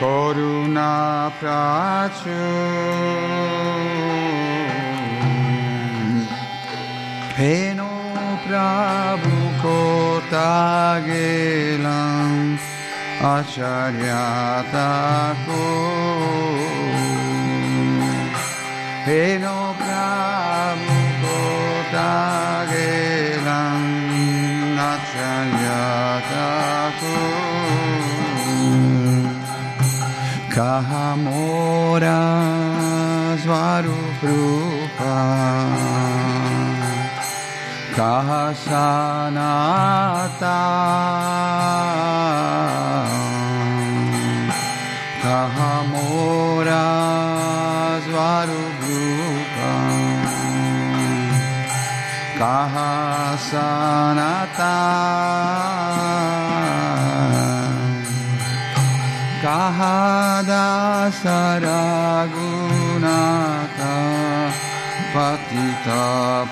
করুণা প্রাচ ফেনো প্রাভু কোতাগেলাম প্রভু কোতা প্রাভু আচার্যতা কো Kahamora Svaruprupa Kahasanata. Kahamora Svaruprupa Kahasanata. शरागुना पति तबादा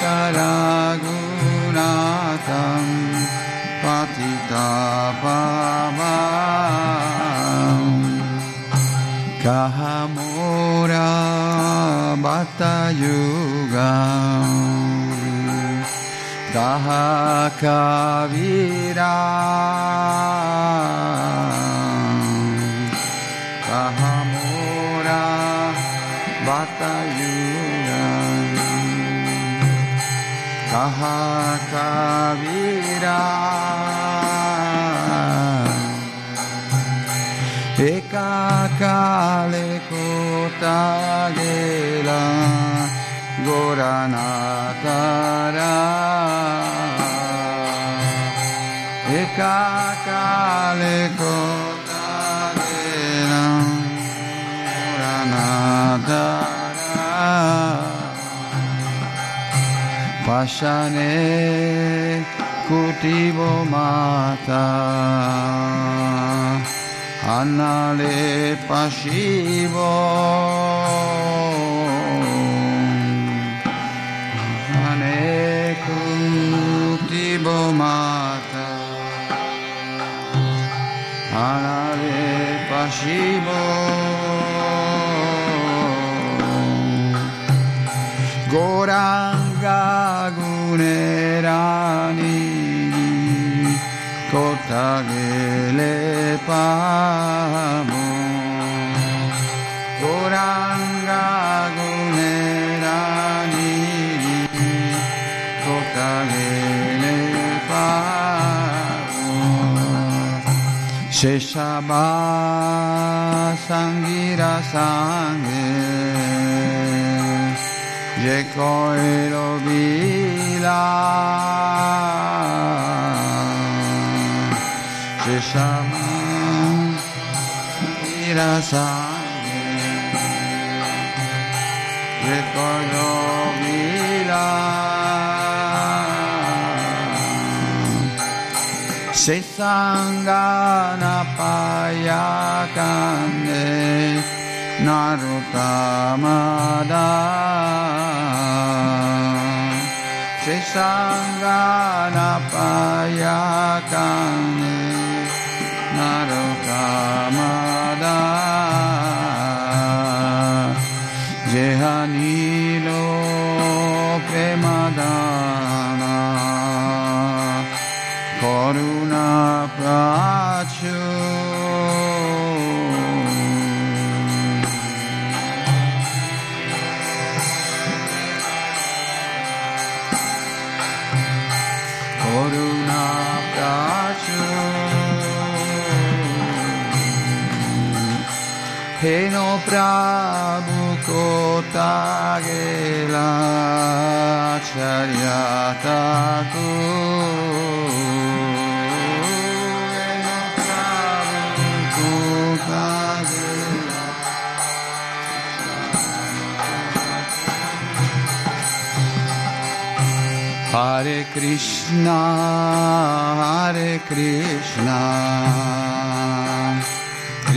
शरागुनात पति तबा कः मोरा बतयुगा পতিত পাবা কাহা মোরা বাতাযুগা Daha kavira Kahamura Batayura Kaha kavira Eka काकालेको पाषाणे कुटिव माता अनाले पशिव अने कुटिव माता Annale pashivo Goranga gunerani Kotagele pamo Sheshama Sangira Sange Yekoero Vila Sheshama Sangira Sange Yekoero Vila Se sangana payakande Narutamada Se sangana payakane Narutamada Heno prabhu kota gela charyata ko Prabhuko Tagela Charyatakur Hare Krishna, Hare Krishna.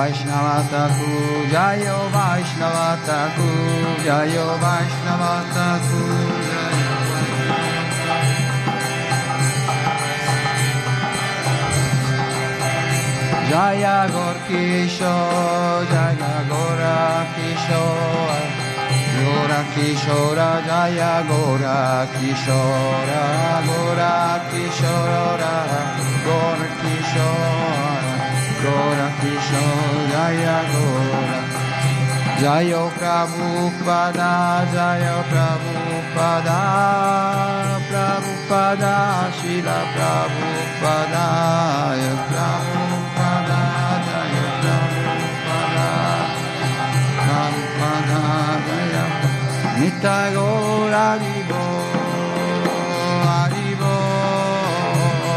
Vaishnava Thaku, Jayo Vaishnava Thaku, Jayo Vaishnava Thaku, Jayo Jaya Gorkisho, Jaya Gora Kishore, Gora Kishora, Jaya Gora Jaya Prabhupada, Jayo Prabhupada, Prabhupada, Shila Prabhupada, Jaya Prabhupada, Jaya Prabhupada, Prabhupada, Jaya Nitai Gora Haribo, Haribo,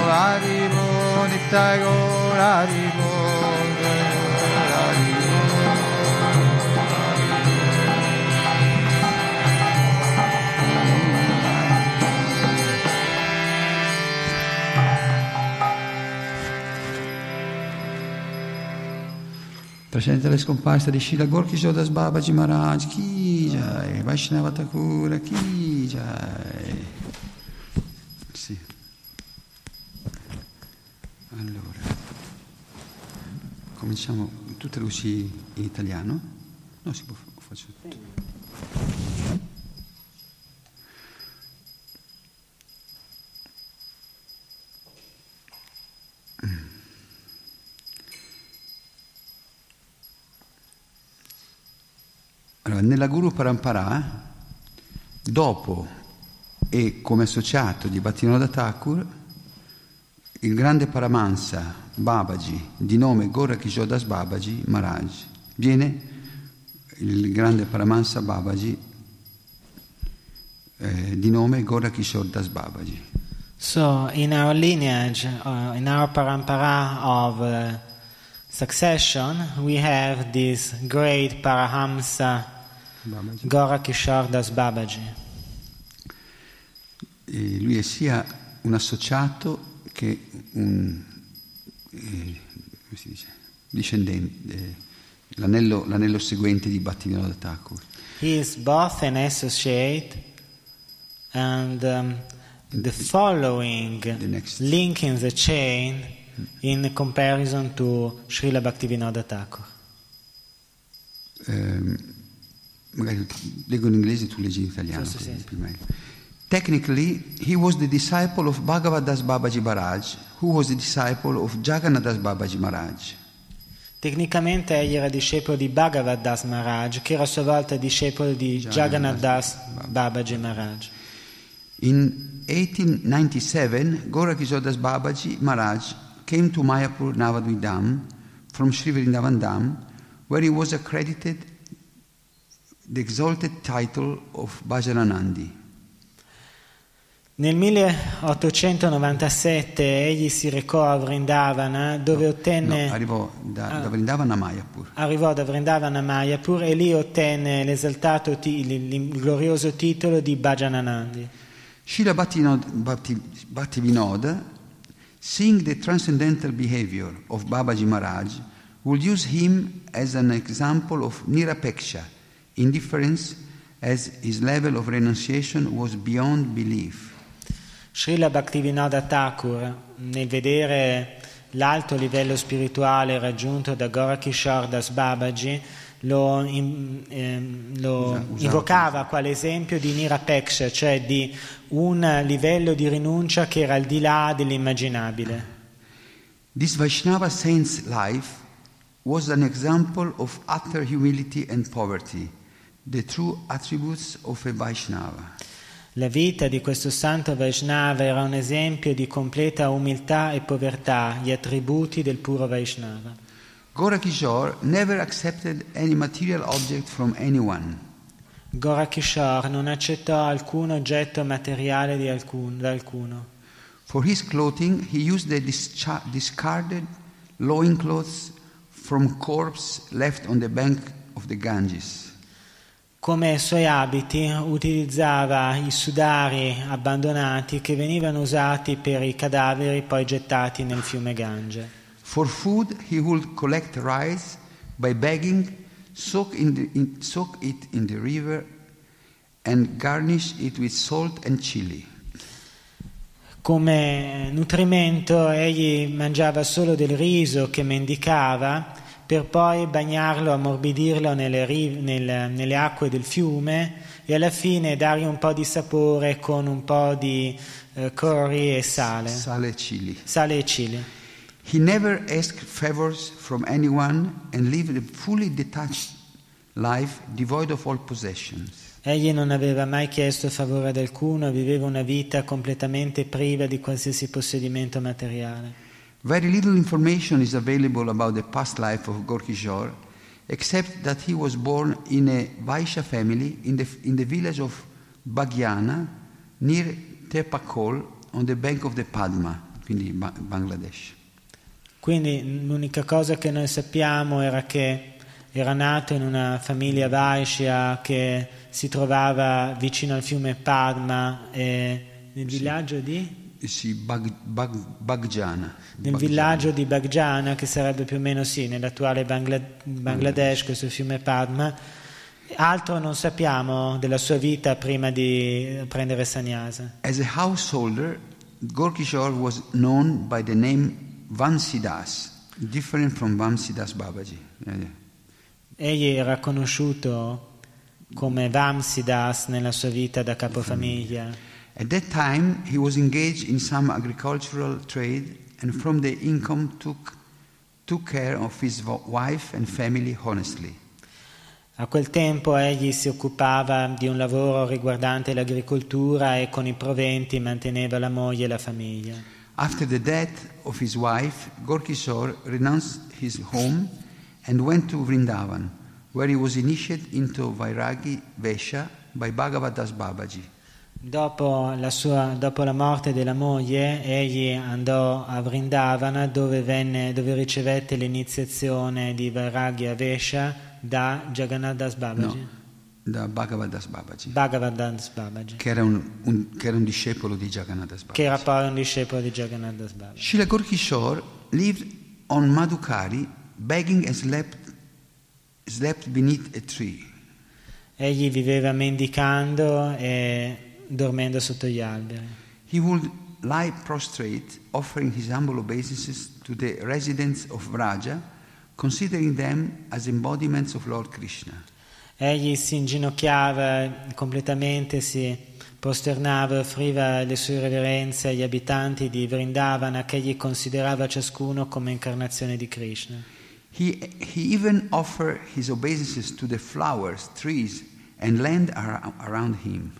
Haribo, Gora Haribo. Presente le scomparse di Shila Gorky Jodas Babaji Maharaj, Ki Jai, Vaishnava Thakura, Ki Jai. Sì. Allora, cominciamo, tu traduci in italiano? No, si può, faccio. Allora, nella Guru Parampara, dopo e come associato di Bhattinoda Thakur, il grande Paramansa Babaji, di nome Gora Kishodas Babaji Maharaj, viene il grande Paramansa Babaji, eh, di nome Gora Kishodas Babaji. So, in our lineage, uh, in our parampara of uh, succession, we have this great Parahamsa Babaji. Gora Kishore Das Babaji. E lui è sia un associato che un eh, come si dice, discendente, eh, l'anello, l'anello seguente di Bhattivinoda Thakur. He is both an associate and um, the following The next. link in the chain in comparison to Srila Bhaktivinoda Thakur. Ehm, magari leggo in inglese tu leggi in italiano. Sì, sì, più meglio. Technically, he was the disciple of Bhagavad Das Babaji Maharaj, who was the disciple of Jagannath Das Babaji Maharaj. Tecnicamente egli era discepolo di Bhagavad Das Maharaj, che era a sua volta discepolo di Jagannath Das Babaji Maharaj. In 1897, Gorakishore Das Babaji Maharaj came to Mayapur Navadvidam from Sri Vrindavan Dham, where he was accredited the exalted title of Bhajananandi. Nel 1897 egli si recò a Vrindavana dove ottenne, No, arrivò da, Ah. da Vrindavana a Mayapur. arrivò da Vrindavana Mayapur e lì ottenne l'esaltato, il, glorioso titolo di Bhajananandi. Srila Bhaktivinoda, seeing the transcendental behavior of Babaji Maharaj, would use him as an example of nirapeksha, indifference, as his level of renunciation was beyond belief. Srila Bhaktivinoda Thakur, nel vedere l'alto livello spirituale raggiunto da Gorakishore Das Babaji, lo, in- ehm, lo Usa- invocava quale esempio di Nirapeksha, cioè di un livello di rinuncia che era al di là dell'immaginabile. This Vaishnava saint's life was an example of utter humility and poverty, the true attributes of a Vaishnava. La vita di questo santo Vaishnava era un esempio di completa umiltà e povertà, gli attributi del puro Vaishnava. Gorakishore never accepted any material object from anyone. Gorakishore non accettò alcun oggetto materiale di alcun- da alcuno. For his clothing, he used the discarded loincloths from corpse left on the bank of the Ganges. Come suoi abiti utilizzava i sudari abbandonati che venivano usati per i cadaveri poi gettati nel fiume Gange. For food, he would collect rice by begging, soak, in the, in- soak it in the river, and garnish it with salt and chili. Come nutrimento egli mangiava solo del riso che mendicava per poi bagnarlo, ammorbidirlo nelle, nel- nelle acque del fiume e alla fine dargli un po' di sapore con un po' di eh, curry e sale, Sale e chili. sale e chili. He never asked favors from anyone and lived a fully detached life devoid of all possessions. Egli non aveva mai chiesto favore ad alcuno, viveva una vita completamente priva di qualsiasi possedimento materiale. Very little information is available about the past life of Gorkishore, except that he was born in a Vaishya family in the, in the village of Bagyana, near Tepakol, on the bank of the Padma, quindi Ba- Bangladesh. Quindi l'unica cosa che noi sappiamo era che era nato in una famiglia Vaishya che si trovava vicino al fiume Padma e nel villaggio di, Eh Sì, Bag, Bag, Bagjana. nel villaggio di Bagjana che sarebbe più o meno sì, nell'attuale Bangla- Bangladesh, questo fiume Padma. Altro non sappiamo della sua vita prima di prendere sannyasa. As a householder, Gorkishore was known by the name Vansidas, different from Vamsidas Babaji. Yeah. Egli era conosciuto come Vamsidas nella sua vita da capofamiglia. At that time, he was engaged in some agricultural trade and from the income took, took care of his wife and family honestly. A quel tempo egli si occupava di un lavoro riguardante l'agricoltura e con i proventi manteneva la moglie e la famiglia. After the death of his wife, Gorkishore renounced his home and went to Vrindavan, where he was initiated into Vairagi Vesha by Bhagavad Das Babaji. Dopo la, sua- dopo la morte della moglie, egli andò a Vrindavana dove, venne- dove ricevette l'iniziazione di Vairagya Vesha da Jagannath Das Babaji, No, da Bhagavad Das Babaji, Bhagavad Das Babaji, che era un, un- che era un discepolo di Jagannath Das che era Babaji. poi un discepolo di Jagannath Das Babaji. Srila Gorkishore lived on Madhukari, begging and slept, slept beneath a tree. Egli viveva mendicando e dormendo sotto gli alberi. He would lie prostrate, offering his humble obeisances to the residents of Vraja, considering them as embodiments of Lord Krishna. Egli si inginocchiava completamente, si prosternava e offriva le sue reverenze agli abitanti di Vrindavana che egli considerava ciascuno come incarnazione di Krishna. He, he even offered his obeisances to the flowers, trees, and land ar- around him.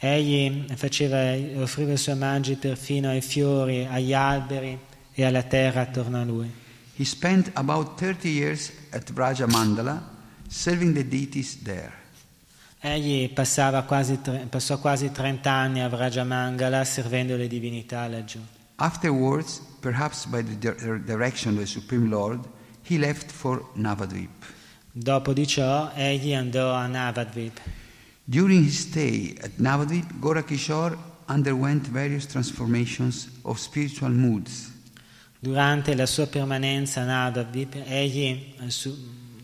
Egli faceva, offriva i suoi omaggi perfino ai fiori, agli alberi e alla terra attorno a lui. He spent about 30 years at Vraja Mandala, serving the deities there. Egli passava quasi passò quasi 30 anni a Vrajamangala servendo le divinità laggiù. Afterwards, perhaps by the di- direction of the Supreme Lord, he left for Navadvip. Dopo di ciò egli andò a Navadvip. During his stay at Navadvip, Gorakishore underwent various transformations of spiritual moods. Durante la sua permanenza a Navadvip egli eh, su-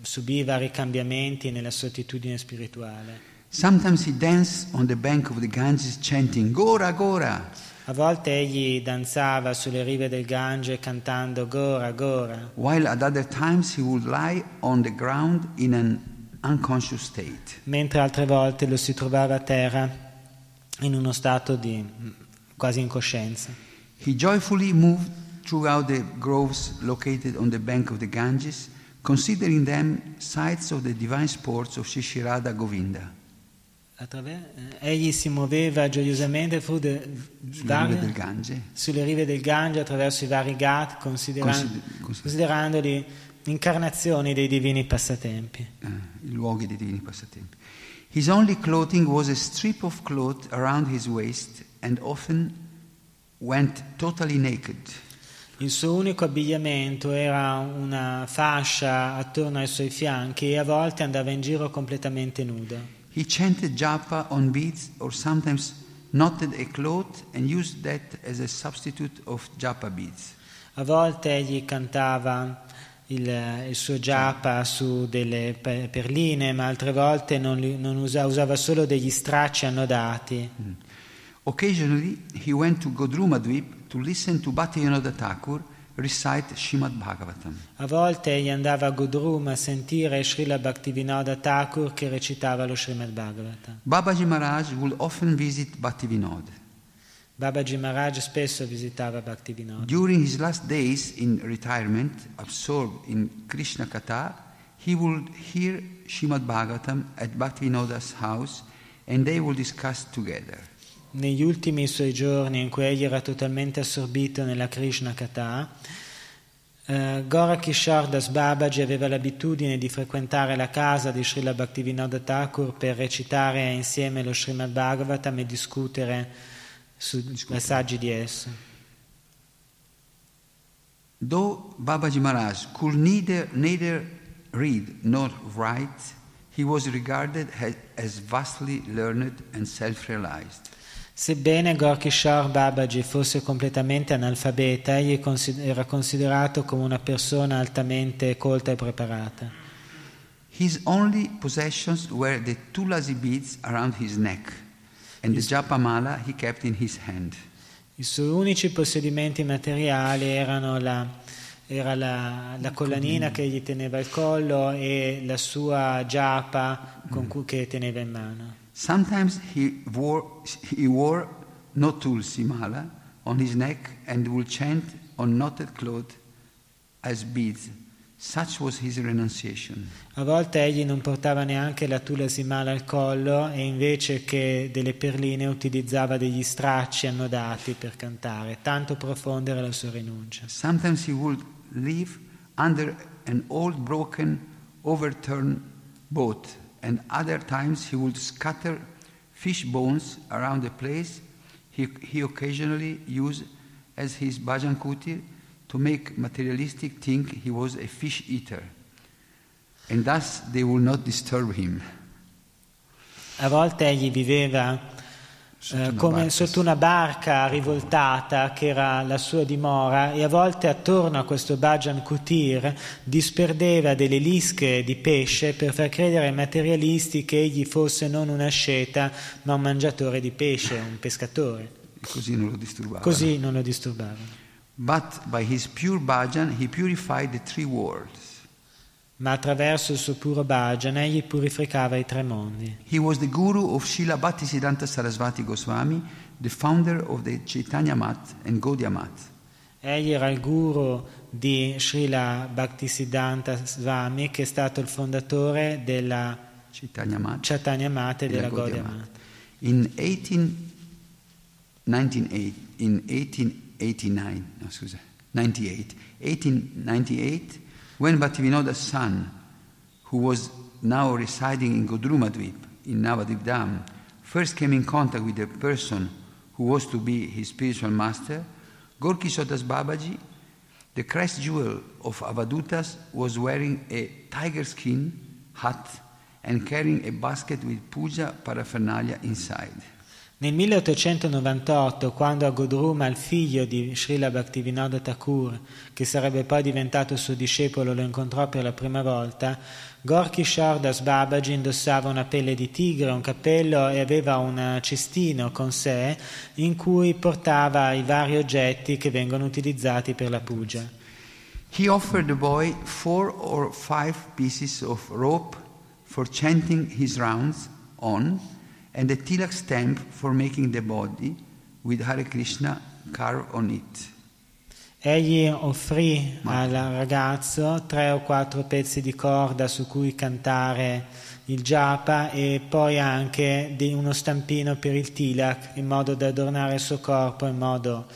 subiva ricambiamenti nella sua attitudine spirituale. Sometimes he danced on the bank of the Ganges chanting Gora Gora. A volte egli danzava sulle rive del Gange cantando Gora Gora, while at other times he would lie on the ground in an unconscious state. mentre altre volte lo si trovava a terra in uno stato di quasi incoscienza. He joyfully moved throughout the groves located on the bank of the Ganges, considering them sites of the divine sports of Shishirada Govinda. Eh, egli si muoveva gioiosamente de- Sulle vari- rive del Gange. sulle rive del Gange attraverso i vari Ghat, consideran- Consider- consider- considerandoli incarnazioni dei divini passatempi. eh, i luoghi dei divini passatempi. His only clothing was a strip of cloth around his waist and often went totally naked. Il suo unico abbigliamento era una fascia attorno ai suoi fianchi e a volte andava in giro completamente nudo. He chanted japa on beads or sometimes knotted a cloth and used that as a substitute of japa beads. A volte egli cantava il, il suo japa su delle pe- perline, ma altre volte non, non usa- usava solo degli stracci annodati. Occasionally, he went to Godrumadvip to listen to Bhaktivinoda Thakur recite Srimad Bhagavatam. A volte egli andava a Gudrum a sentire Srila Bhaktivinoda Thakur che recitava lo Srimad Bhagavatam. Babaji Maharaj would often visit Bhaktivinoda. Babaji Maharaj spesso visitava Bhaktivinoda. During his last days in retirement, absorbed in Krishna Katha, he would hear Srimad Bhagavatam at Bhaktivinoda's house and they would discuss together. Negli ultimi suoi giorni in cui egli era totalmente assorbito nella Krishna Katha, eh, Gorakishore Das Babaji aveva l'abitudine di frequentare la casa di Srila Bhaktivinoda Thakur per recitare insieme lo Srimad Bhagavatam e discutere su passaggi di esso. Though Babaji Maharaj could neither, neither read nor write, he was regarded as, as vastly learned and self-realized. Sebbene Gorkishore Babaji fosse completamente analfabeta, egli era considerato come una persona altamente colta e preparata. His only possessions were the tulasi beads around his neck and the japamala he kept in his hand. I suoi unici possedimenti materiali erano la, era la, la collanina che gli teneva al collo e la sua giappa con cui, che teneva in mano. Sometimes he wore, he wore no tulsi mala on his neck and would chant on knotted cloth as beads. Such was his renunciation. A volte egli non portava neanche la tulasimala al collo e invece che delle perline utilizzava degli stracci annodati per cantare, tanto profonda era la sua rinuncia. Sometimes he would live under an old, broken, overturned boat, and other times he would scatter fish bones around the place he, he occasionally used as his bhajan kutir to make materialistic think he was a fish eater, and thus they would not disturb him. A volte egli viveva eh, come barca, sotto una barca rivoltata che era la sua dimora e a volte attorno a questo Bhajan Kutir disperdeva delle lische di pesce per far credere ai materialisti che egli fosse non un asceta ma un mangiatore di pesce, un pescatore. E così non lo disturbava. Così non lo disturbavano. But by his pure bhajan, he purified the three worlds. Ma attraverso il suo puro bhajan egli purificava i tre mondi. He was the guru of Srila Bhaktisiddhanta Sarasvati Goswami, the founder of the Chaitanya Mat and Gaudiya Mat. Egli era il guru di Srila Bhaktisiddhanta Swami che è stato il fondatore della Chaitanya Mat. Chaitanya Mata e della della Gaudiya Mata. In 18, 1908, in 1889, no, scusa, 98, 1898, when Bhattivinoda's son, who was now residing in Godrumadvip, in Navadip Dham first came in contact with the person who was to be his spiritual master, Gorky Sodas Babaji, the Christ jewel of Avadutas, was wearing a tiger skin hat and carrying a basket with puja paraphernalia inside. Nel 1898, quando a Godruma, il figlio di Srila Bhaktivinoda Thakur, che sarebbe poi diventato suo discepolo, lo incontrò per la prima volta, Gorky Shardas Babaji indossava una pelle di tigre, un cappello e aveva un cestino con sé in cui portava i vari oggetti che vengono utilizzati per la puja. He offered the boy four or five pieces of rope for chanting his rounds on and a tilak stamp for making the body with Hare Krishna carved on it. Egli offrì al ragazzo tre o quattro pezzi di corda su cui cantare il japa e poi anche uno stampino per il tilak in modo da adornare il suo corpo in modo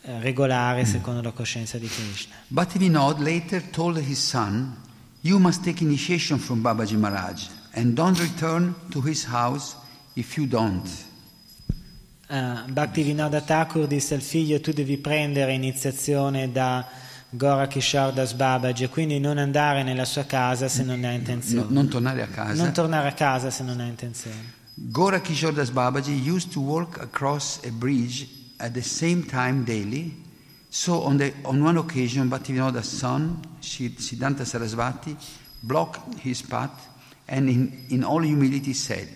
eh, regolare secondo la coscienza di Krishna. Bhaktivinoda later told his son, You must take initiation from Babaji Maharaj and don't return to his house if you don't. Uh, Bhaktivinoda Thakur disse al figlio tu devi prendere iniziazione da Gora Kishardas Babaji e quindi non andare nella sua casa se non hai intenzione. No, non tornare a casa. Non tornare a casa se non hai intenzione. Gora Kishardas Babaji used to walk across a bridge at the same time daily. So on, the, on one occasion Bhaktivinoda's son, Siddhanta Sarasvati, blocked his path and in, in all humility said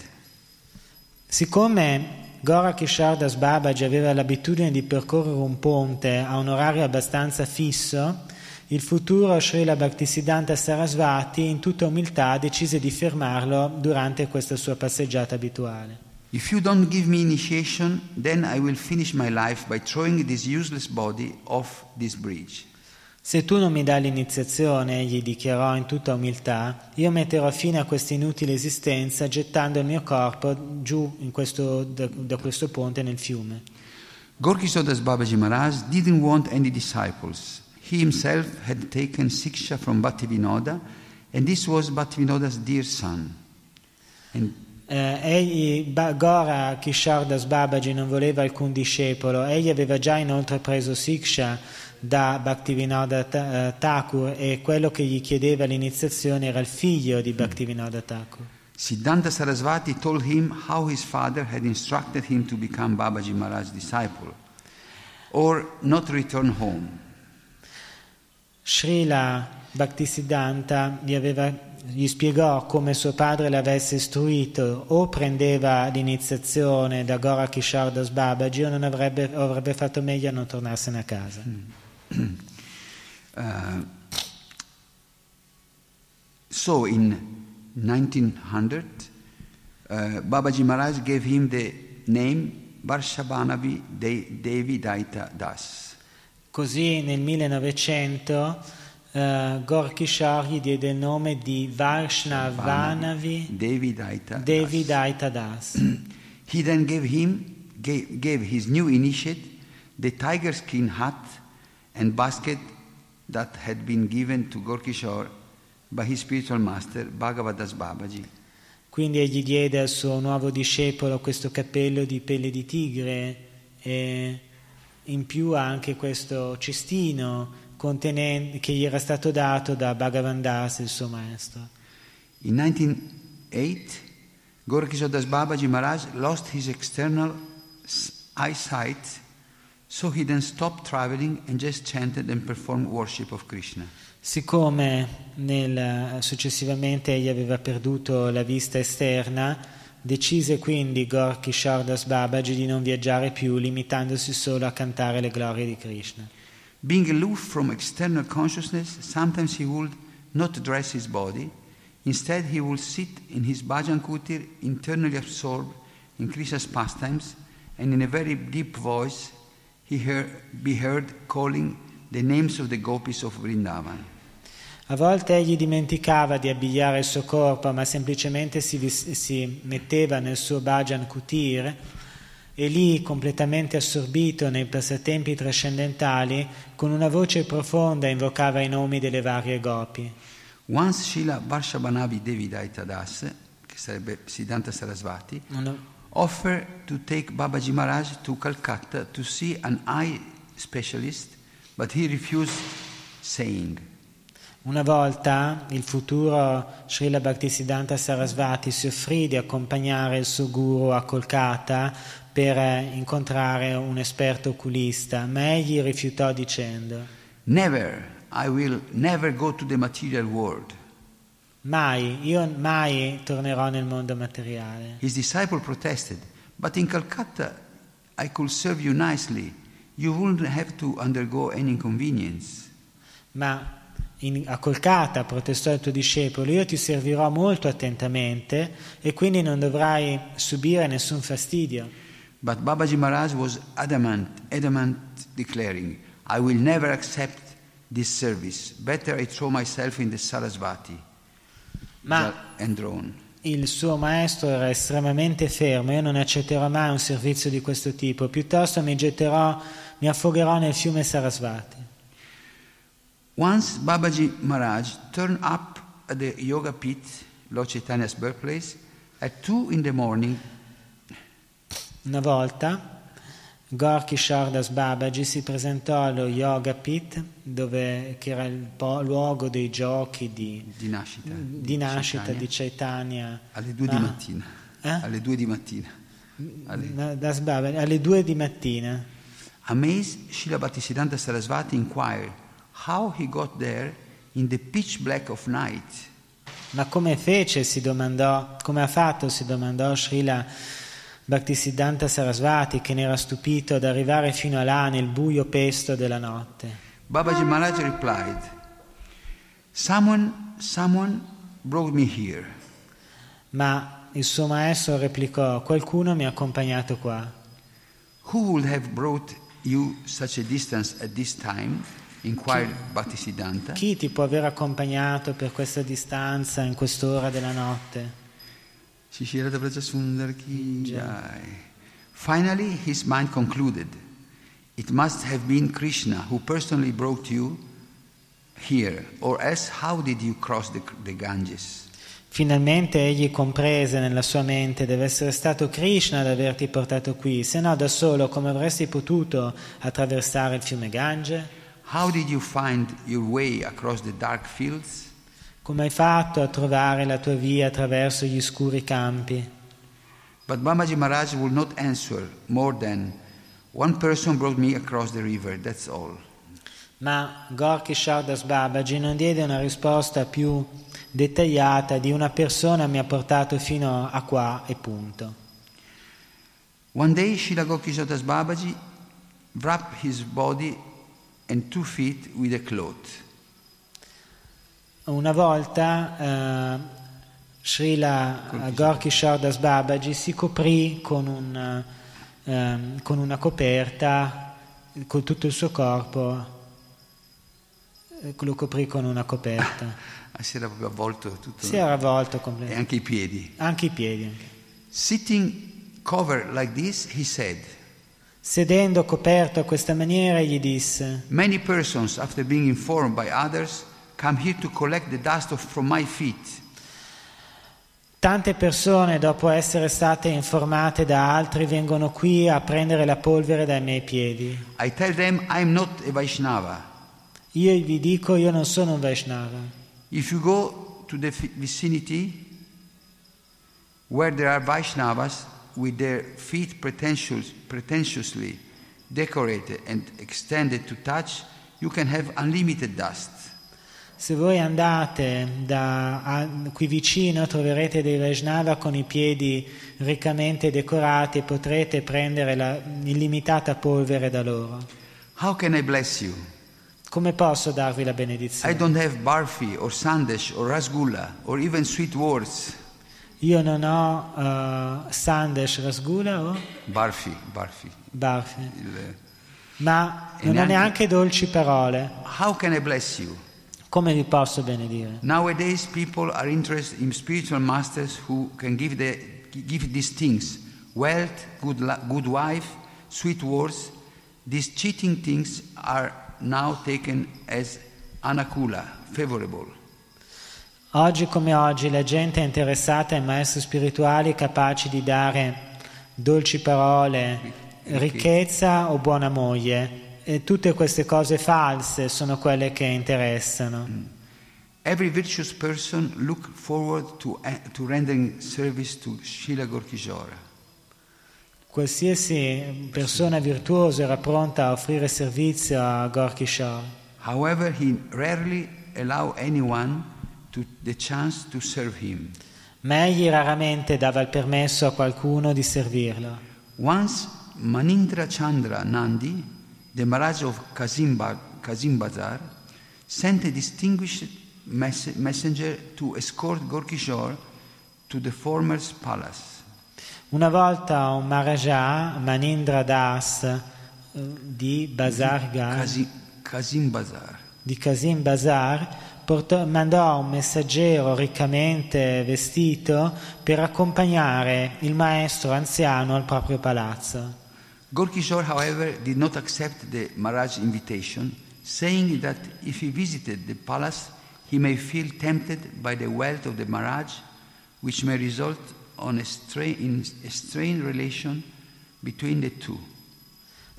Siccome Gora Kishardas Babaji aveva l'abitudine di percorrere un ponte a un orario abbastanza fisso, il futuro Srila Bhaktisiddhanta Sarasvati in tutta umiltà decise di fermarlo durante questa sua passeggiata abituale. If you don't give me initiation, then I will finish my life by throwing this useless body off this bridge. Se tu non mi dai l'iniziazione, gli dichiarò in tutta umiltà, io metterò fine a questa inutile esistenza gettando il mio corpo giù questo, da, da, questo ponte nel fiume. Gorky Sodas Babaji Maharaj didn't want any disciples. He himself had taken Siksha from Bhattivinoda and this was Bhattivinoda's dear son. And eh, egli, Gora Kishardas Babaji non voleva alcun discepolo, egli aveva già inoltre preso Siksha da Bhaktivinoda eh, Thakur e quello che gli chiedeva l'iniziazione era il figlio di Bhaktivinoda Thakur. Siddhanta Sarasvati told him how his father had instructed him to become Babaji Maharaj's disciple or not return home. Srila Bhaktisiddhanta gli, aveva, gli spiegò come suo padre l'avesse istruito o prendeva l'iniziazione da Gora Kishardas Babaji o non avrebbe, avrebbe fatto meglio a non tornarsene a casa. Mm. Uh, so in 1900, uh, Babaji Maharaj gave him the name Varshabhanavi Devi Daita Das. Così nel 1900 uh, Gorky Shah gli diede il nome di Varshnavanavi Devi Daita, Devi Daita Das. He then gave him, gave, gave his new initiate the tiger skin hat and basket that had been given to Gorkishore by his spiritual master Bhagavadas Babaji. Quindi egli diede al suo nuovo discepolo questo cappello di pelle di tigre e in più anche questo cestino che gli era stato dato da Bhagavan Das, il suo maestro. In 1908, Gorkishodas Babaji Maharaj lost his external eyesight So he then stopped traveling and just chanted and performed worship of Krishna. Siccome nel, successivamente egli aveva perduto la vista esterna, decise quindi Gorky Shardas Babaji di non viaggiare più, limitandosi solo a cantare le glorie di Krishna. Being aloof from external consciousness, sometimes he would not dress his body. Instead, he would sit in his bhajan kutir, internally absorbed in Krishna's pastimes, and in a very deep voice he heard, be heard calling the names of the gopis of Vrindavan. A volte egli dimenticava di abbigliare il suo corpo, ma semplicemente si, si metteva nel suo bhajan kutir e lì, completamente assorbito nei passatempi trascendentali, con una voce profonda invocava i nomi delle varie gopi. Once Srila Varshabhanavi Devi Daitadas sarebbe Siddhanta Sarasvati, Una- offered to take Babaji Maharaj to Calcutta to see an eye specialist, but he refused, saying, Una volta il futuro Srila Bhaktisiddhanta Sarasvati si offrì di accompagnare il suo guru a Kolkata per incontrare un esperto oculista, ma egli rifiutò dicendo Never, I will never go to the material world. Mai, io mai tornerò nel mondo materiale. His disciple protested, But in Calcutta, I could serve you nicely. You wouldn't have to undergo any inconvenience. Ma in- a Kolkata protestò il tuo discepolo, io ti servirò molto attentamente e quindi non dovrai subire nessun fastidio. But Babaji Maharaj was adamant, adamant, declaring, I will never accept this service. Better I throw myself in the Sarasvati Ma il suo maestro era estremamente fermo, io non accetterò mai un servizio di questo tipo, piuttosto mi getterò, mi affogherò nel fiume Sarasvati. Once Babaji Maharaj turned up at the Yoga Pit, Lord Chaitanya's birthplace, at 2 in the morning. Una volta Gorky Shardas Babaji si presentò allo Yoga Pit, dove, che era il po- luogo dei giochi di, di nascita, di nascita Chaitanya, di Chaitanya. alle 2 Ah, di mattina. Eh? Alle 2 di mattina. Alle- Das Babaji, alle due di mattina. Amazed, Srila Bhaktisiddhanta Sarasvati inquired how he got there in the pitch black of night. Ma come fece, si domandò, come ha fatto, si domandò Srila Bhaktisiddhanta Sarasvati, che ne era stupito ad arrivare fino a là nel buio pesto della notte. Babaji Maharaj replied, Someone, someone brought me here. Ma il suo maestro replicò, qualcuno mi ha accompagnato qua. Who would have brought you such a distance at this time? inquired Bhaktisiddhanta. Chi ti può aver accompagnato per questa distanza in quest'ora della notte? Shishirata Brajasundar ki jai. Finally, his mind concluded it must have been Krishna who personally brought you here, or else how did you cross the, the Ganges? Finalmente egli comprese nella sua mente deve essere stato Krishna ad averti portato qui, se no da solo come avresti potuto attraversare il fiume Gange? How did you find your way across the dark fields? Come hai fatto a trovare la tua via attraverso gli scuri campi? But Babaji Maharaj would not answer more than one person brought me across the river, that's all. Ma Gorky Shardas Babaji non diede una risposta più dettagliata di una persona mi ha portato fino a qua e punto. One day, Srila Gokisotas Babaji wrapped his body and two feet with a cloth. Una volta eh, Srila Gorky Shardas Babaji si coprì con, un, ehm, con una coperta, con tutto il suo corpo, eh, lo coprì con una coperta. Ah, Si era proprio avvolto tutto. Si era avvolto E completamente, anche i piedi. anche i piedi. anche. Sitting covered like this, he said, Sedendo coperto a questa maniera, gli disse: Many persons, after being informed by others, come here to collect the dust from my feet. Tante persone, dopo essere state informate da altri, vengono qui a prendere la polvere dai miei piedi. I tell them I'm not a Vaishnava. Io vi dico, io non sono un Vaishnava. If you go to the vicinity where there are Vaishnavas with their feet pretentious, pretentiously decorated and extended to touch, you can have unlimited dust. Se voi andate da, a- qui vicino troverete dei Vaishnava con i piedi riccamente decorati e potrete prendere la illimitata polvere da loro. How can I bless you? Come posso darvi la I benedizione? don't have barfi or sandesh or rasgulla or even sweet words. Io non ho eh, Sandesh Rasgula o Barfi, barfi. Barfi, Il- ma E non ho neanche- neanche dolci parole. How can I bless you? Come vi posso benedire? Nowadays, people are interested in spiritual masters who can give, the, give these things wealth, good, good wife, sweet words. These cheating things are now taken as anakula, favorable. Oggi come oggi la gente è interessata ai maestri spirituali capaci di dare dolci parole, ricchezza o buona moglie. E tutte queste cose false sono quelle che interessano. Every virtuous person look forward to, eh, to rendering service to Srila Gorkishora. Qualsiasi persona virtuosa era pronta a offrire servizio a Gorky Shore. However, he rarely allow anyone to, the chance to serve him. Ma egli raramente dava il permesso a qualcuno di servirlo. Once, Manindra Chandra Nandi, the Maharaj of Kazimba, Kazimbazar, sent a distinguished mess- messenger to escort Gorkishore to the former's palace. Una volta un Maharaja, Manindra Das, di Bazar Gar, Kazi- Kazimbazar. di Kazim Bazar, portò- mandò un messaggero riccamente vestito per accompagnare il maestro anziano al proprio palazzo. Gorkishore, however, did not accept the Maharaj's invitation, saying that if he visited the palace, he may feel tempted by the wealth of the Maharaj, which may result on a strain, in a strained relation between the two.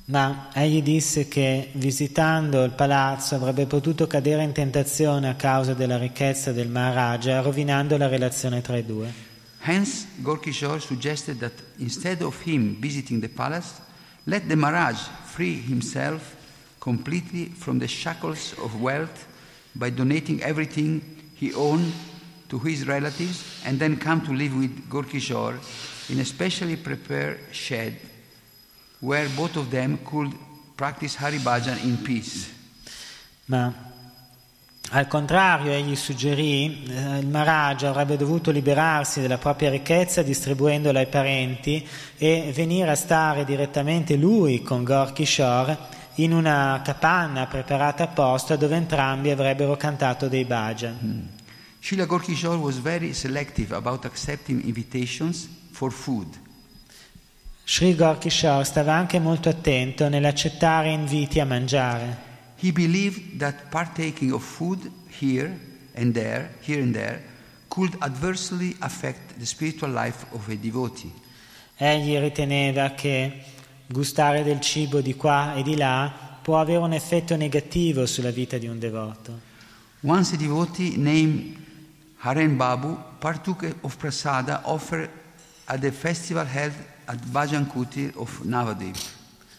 Ma egli disse che visitando il palazzo avrebbe potuto cadere in tentazione a causa della ricchezza del Maharaja, rovinando la relazione tra i due. Hence, Gorkishore suggested that instead of him visiting the palace, let the Maharaj free himself completely from the shackles of wealth by donating everything he owned to his relatives and then come to live with Gorkishore in a specially prepared shed where both of them could practice Hari Bhajan in peace. Ma al contrario, egli suggerì eh, il Maharaja avrebbe dovuto liberarsi della propria ricchezza distribuendola ai parenti e venire a stare direttamente lui con Gorky Shore in una capanna preparata apposta dove entrambi avrebbero cantato dei bhajan. Srila Gorkishore was very selective about accepting invitations for food. Sri Gorky Shore stava anche molto attento nell'accettare inviti a mangiare. He believed that partaking of food here and there, here and there, could adversely affect the spiritual life of a devotee. Egli riteneva che gustare del cibo di qua e di là può avere un effetto negativo sulla vita di un devoto. Once a devotee named Haren Babu partook of prasada offered at the festival held at Bhajan Kutir of Navadip.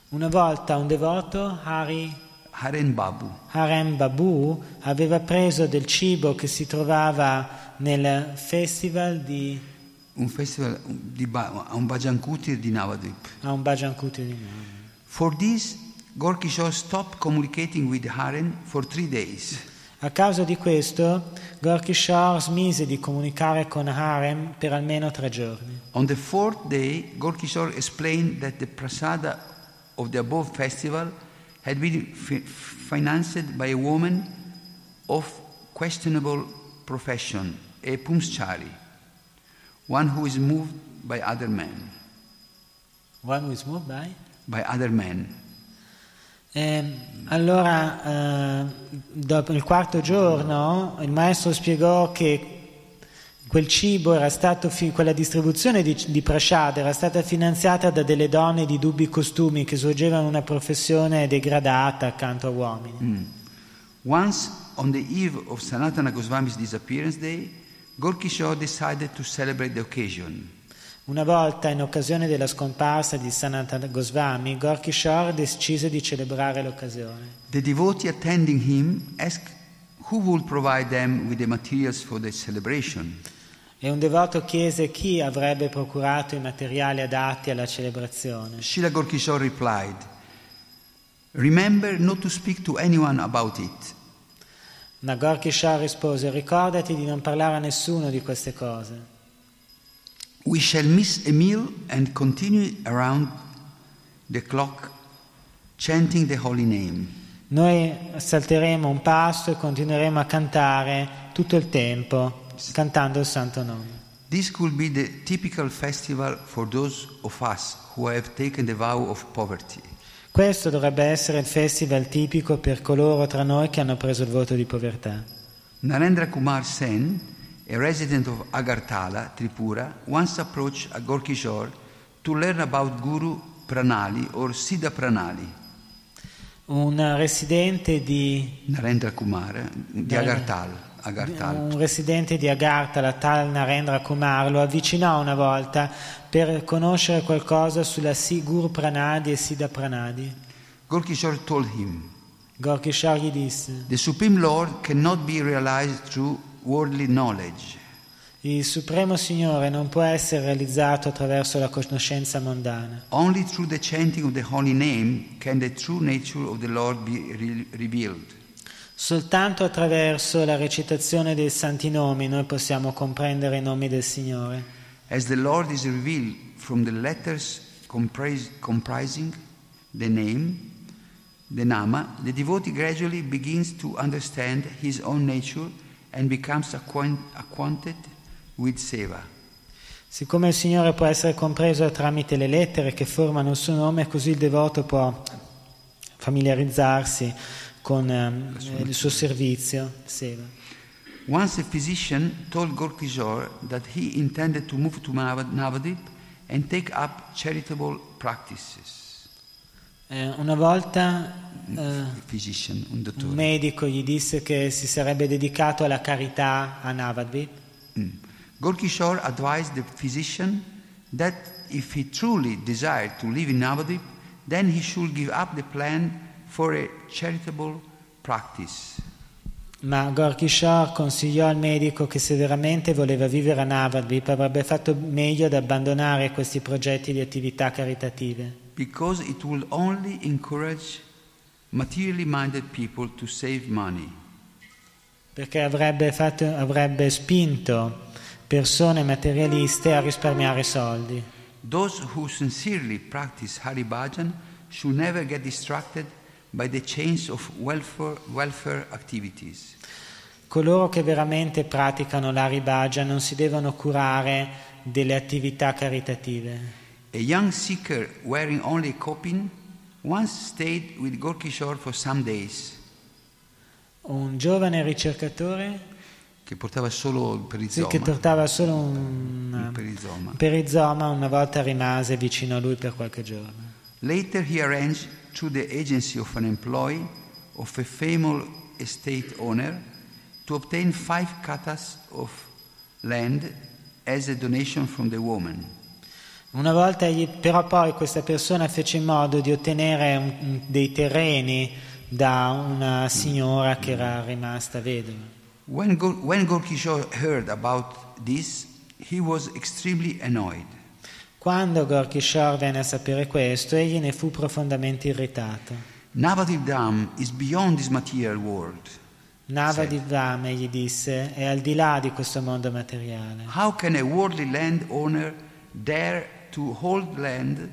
Una volta un devoto, Hari Haren Babu. Harem Babu, aveva preso del cibo che si trovava nel festival di un festival di Ba- un Bhajan Kutir di Navadip. a un Bhajan Kuti di Namo. For this, Gorkishore stopped communicating with Haren for three days. A causa di questo, Gorky Shore smise di comunicare con Harem per almeno tre giorni. On the fourth day, Gorkishore explained that the prasada of the above festival had been fi- financed by a woman of questionable profession, a pumschari, one who is moved by other men, One was moved by? by other men. Ehm, allora, eh, dopo il quarto giorno, il maestro spiegò che quel cibo era stato, fi- quella distribuzione di, di prasad era stata finanziata da delle donne di dubbi costumi che svolgevano una professione degradata accanto a uomini. Once, on the eve of Sanatana Goswami's disappearance day, Gorkishore decided to celebrate the occasion. Una volta, in occasione della scomparsa di Sanatana Goswami, Gorky Shore decise di celebrare l'occasione. The devotee attending him asked who would provide them with the materials for the celebration. E un devoto chiese chi avrebbe procurato i materiali adatti alla celebrazione. Srila Gorkishore replied, Remember not to speak to anyone about it. Ma Gorky Shah rispose: Ricordati di non parlare a nessuno di queste cose. We shall miss a meal and continue around the clock chanting the holy name. Noi salteremo un pasto e continueremo a cantare tutto il tempo, cantando il santo nome. This could be the typical festival for those of us who have taken the vow of poverty. Questo dovrebbe essere il festival tipico per coloro tra noi che hanno preso il voto di povertà. Narendra Kumar Sen, a resident of Agartala, Tripura, once approached a Gorkishore to learn about Guru Pranali or Siddha Pranali. Un residente di, Narendra Kumar di Narendra. Agartal. Un residente di Agartha, tal Narendra Kumar, lo avvicinò una volta per conoscere qualcosa sulla Si- Guru Pranadi e Siddha Pranadi. Gorkishore told him, Gorkishore gli disse, The Supreme Lord cannot be realized through worldly knowledge. il Supremo Signore non può essere realizzato attraverso la conoscenza mondana. Only through the chanting of the holy name can the true nature of the Lord be re- revealed. Soltanto attraverso la recitazione dei santi nomi noi possiamo comprendere i nomi del Signore. As the Lord is revealed from the letters comprising the name, the Nama, the devotee gradually begins to understand his own nature and becomes acquaint- acquainted with Seva. Siccome il Signore può essere compreso tramite le lettere che formano il suo nome, così il devoto può familiarizzarsi con ehm, il suo servizio, Seva. Once a physician told Gorkishore that he intended to move to Navad- Navadip and take up charitable practices. Eh, una volta eh, un un medico gli disse che si sarebbe dedicato alla carità a Navadvip. Mm. Gorkishore advised the physician that if he truly desired to live in Navadip, then he should give up the plan for a charitable practice. Ma Gorky Shore consigliò al medico che se veramente voleva vivere a Navadvip avrebbe fatto meglio ad abbandonare questi progetti di attività caritative, because it will only encourage materially minded people to save money. perché avrebbe, fatto- avrebbe spinto persone materialiste a risparmiare soldi. Those who sincerely practice Hari Bhajan should never get distracted by the chains of welfare, welfare activities. Coloro che veramente praticano l'Aribhaja non si devono curare delle attività caritative. A young seeker wearing only a kopin once stayed with Gorkishore for some days, Un giovane ricercatore che portava solo il sì, perizoma. che portava solo un, perizoma. perizoma una volta rimase vicino a lui per qualche giorno. Later he arranged through the agency of an employee of a famous estate owner to obtain five katas of land as a donation from the woman. Una volta però poi questa persona fece in modo di ottenere dei terreni da una signora che era rimasta vedova. When, Gor- when Gorkishore heard about this, he was extremely annoyed. Quando Gorky Shore venne a sapere questo, egli ne fu profondamente irritato. Navadip Dham is beyond this material world. Navadivam, egli disse, è al di là di questo mondo materiale. How can a worldly landowner dare to hold land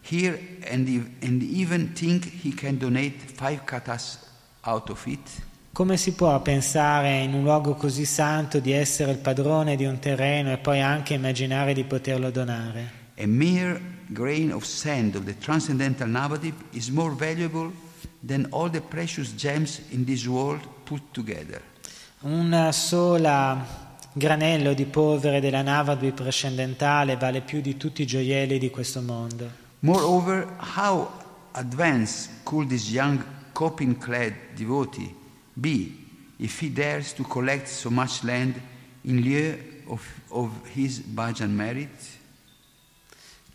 here and, and even think he can donate five katas out of it? Come si può pensare in un luogo così santo di essere il padrone di un terreno e poi anche immaginare di poterlo donare? A mere grain of sand of the transcendental Navadip is more valuable than all the precious gems in this world put together. Una sola granello di polvere della Navadvip trascendentale vale più di tutti i gioielli di questo mondo. Moreover, how advanced could this young coping clad devotee be if he dares to collect so much land in lieu of, of his bhajan merit?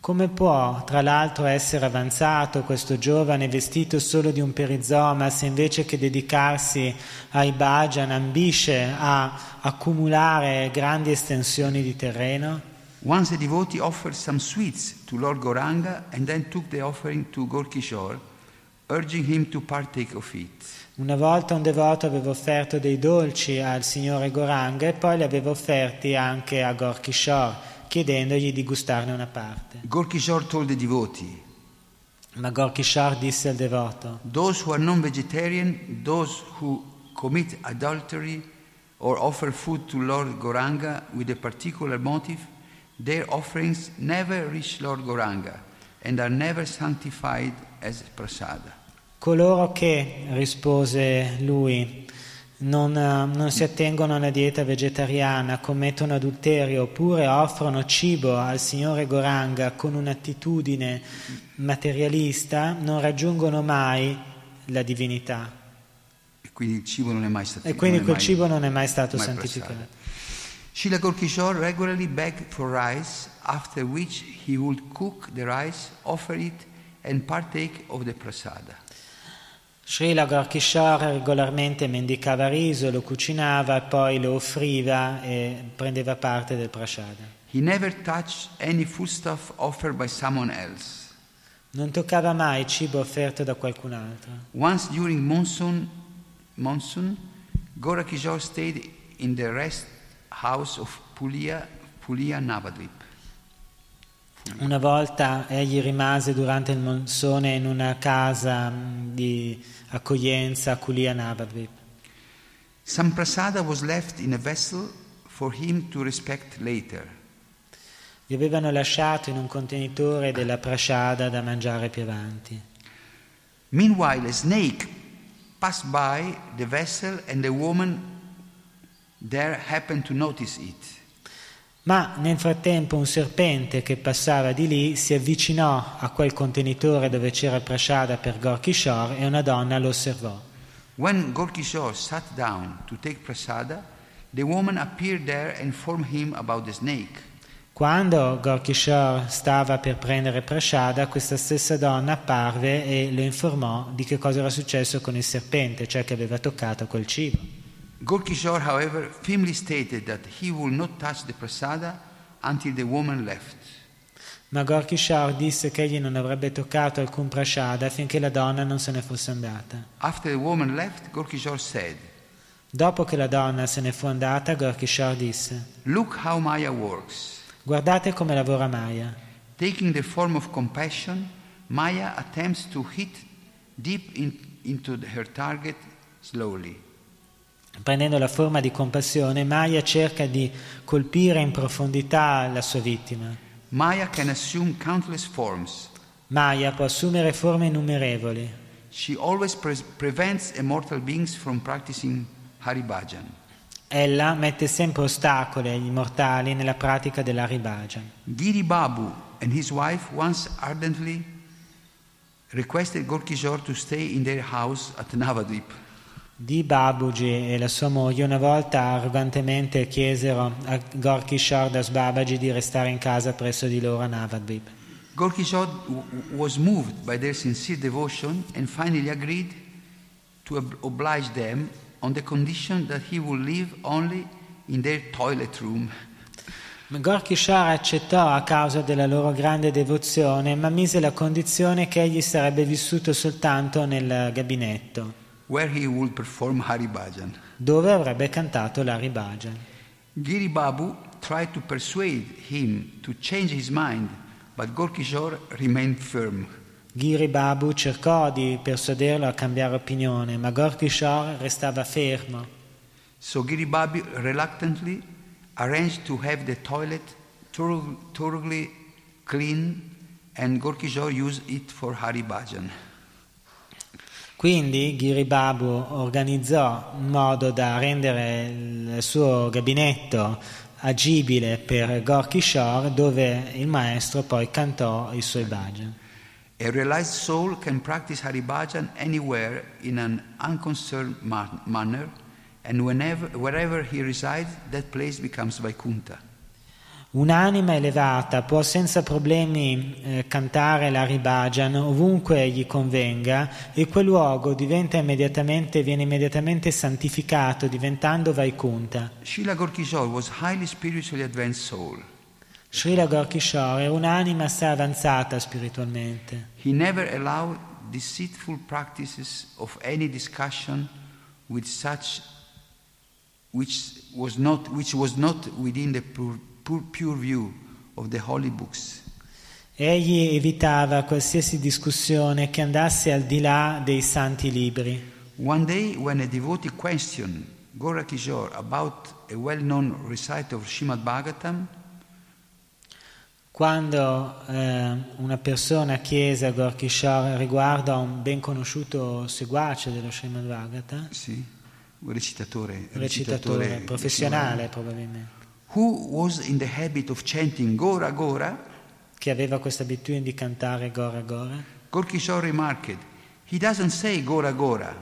Come può, tra l'altro, essere avanzato questo giovane vestito solo di un perizoma se invece che dedicarsi ai bhajan ambisce a accumulare grandi estensioni di terreno? Once a devotee offered some sweets to Lord Goranga and then took the offering to Gorkishore, urging him to partake of it. Una volta un devoto aveva offerto dei dolci al signore Goranga e poi li aveva offerti anche a Gorky Shore, chiedendogli di gustarne una parte. Gorkishore told the devotee, Ma Gorky Shore disse al devoto, Those who are non vegetarian, those who commit adultery or offer food to Lord Goranga with a particular motive, their offerings never reach Lord Goranga and are never sanctified as prasada. coloro che, rispose lui, non, eh, non si attengono a una dieta vegetariana, commettono adulterio oppure offrono cibo al signore Goranga con un'attitudine materialista, non raggiungono mai la divinità. E quindi il cibo non è mai stato E quindi quel mai- cibo non è mai stato mai santificato. prasada. Srila Gorkishore regularly begged for rice, after which he would cook the rice, offer it, and partake of the prasada. Srila Gorkishore regolarmente mendicava riso, lo cucinava, poi lo offriva e prendeva parte del prasada. He never touched any foodstuff offered by someone else. Non toccava mai cibo offerto da qualcun altro. Once during monsoon, monsoon Gorakishore stayed in the rest house of Pulia, Pulia Navadvip. Una volta egli rimase durante il monsone in una casa mh, di accoglienza a Kulia Navadvip. Some prasada was left in a vessel for him to respect later. Gli avevano lasciato in un contenitore della prasada da mangiare più avanti. Meanwhile, a snake passed by the vessel, and the woman there happened to notice it. Ma nel frattempo un serpente che passava di lì si avvicinò a quel contenitore dove c'era il prasada per Gorky Shore e una donna lo osservò. When Gorkishore sat down to take prasada, the woman appeared there and informed him about the snake. Quando Gorky Shore stava per prendere prasada, questa stessa donna apparve e lo informò di che cosa era successo con il serpente, cioè che aveva toccato quel cibo. Gorkishore, however, firmly stated that he would not touch the prasada until the woman left. Ma Gorky Shore disse che egli non avrebbe toccato alcun prasada finché la donna non se ne fosse andata. After the woman left, Gorkishore said, Dopo che la donna se ne fu andata, Gorky Shore disse: Look how Maya works. Guardate come lavora Maya. Taking the form of compassion, Maya attempts to hit deep in- into her target slowly. Prendendo la forma di compassione, Maya cerca di colpire in profondità la sua vittima. Maya. Maya può assumere forme innumerevoli. She always pre- prevents immortal beings from practicing Hari Bhajan. Ella mette sempre ostacoli agli mortali nella pratica dell'Aribhajan. Giri Babu and his wife once ardently requested Gorkishore to stay in their house at Navadvip. Di Babuji e la sua moglie una volta arrogantemente chiesero a Gorky Shardas Babaji di restare in casa presso di loro a Navadvip. Gorkishore w- was moved by their sincere devotion and finally agreed to ob- oblige them on the condition that he would live only in their toilet room. Gorky Shar accettò a causa della loro grande devozione, ma mise la condizione che egli sarebbe vissuto soltanto nel gabinetto, where he would perform Hari Bhajan. dove avrebbe cantato l'Aribhajan. Giri Babu tried to persuade him to change his mind, but Gorkishore remained firm. Giri Babu cercò di persuaderlo a cambiare opinione, ma Gorky Shar restava fermo. So Giri Babu reluctantly arranged to have the toilet thoroughly clean and Gorkishore used it for Hari Bhajan. Quindi Giri Babu organizzò un modo da rendere il suo gabinetto agibile per Gorky Shore dove il maestro poi cantò i suoi bhajan. A realized soul can practice Hari Bhajan anywhere in an unconcerned ma- manner, and whenever, wherever he resides, that place becomes Vaikuntha. Un'anima elevata può senza problemi eh, cantare l'Aribhajan ovunque gli convenga e quel luogo diventa immediatamente, viene immediatamente santificato diventando Vaikunta. Srila Gorkishore was highly spiritually advanced soul. Srila Gorkishore era un'anima assai avanzata spiritualmente. He never allowed deceitful practices of any discussion with such which was not, which was not within the pure, pure, pure view of the holy books. Egli evitava qualsiasi discussione che andasse al di là dei santi libri. One day, when a devotee questioned Gorakishore about a well known recite of Srimad Bhagavatam, Quando eh, una persona chiese a Gorky Shore riguardo a un ben conosciuto seguace dello Srimad Bhagavata, see, un recitatore, un recitatore professionale probabilmente, who was in the habit of chanting Gora Gora, che aveva questa abitudine di cantare Gora Gora, Gorkishore remarked, he doesn't say Gora Gora,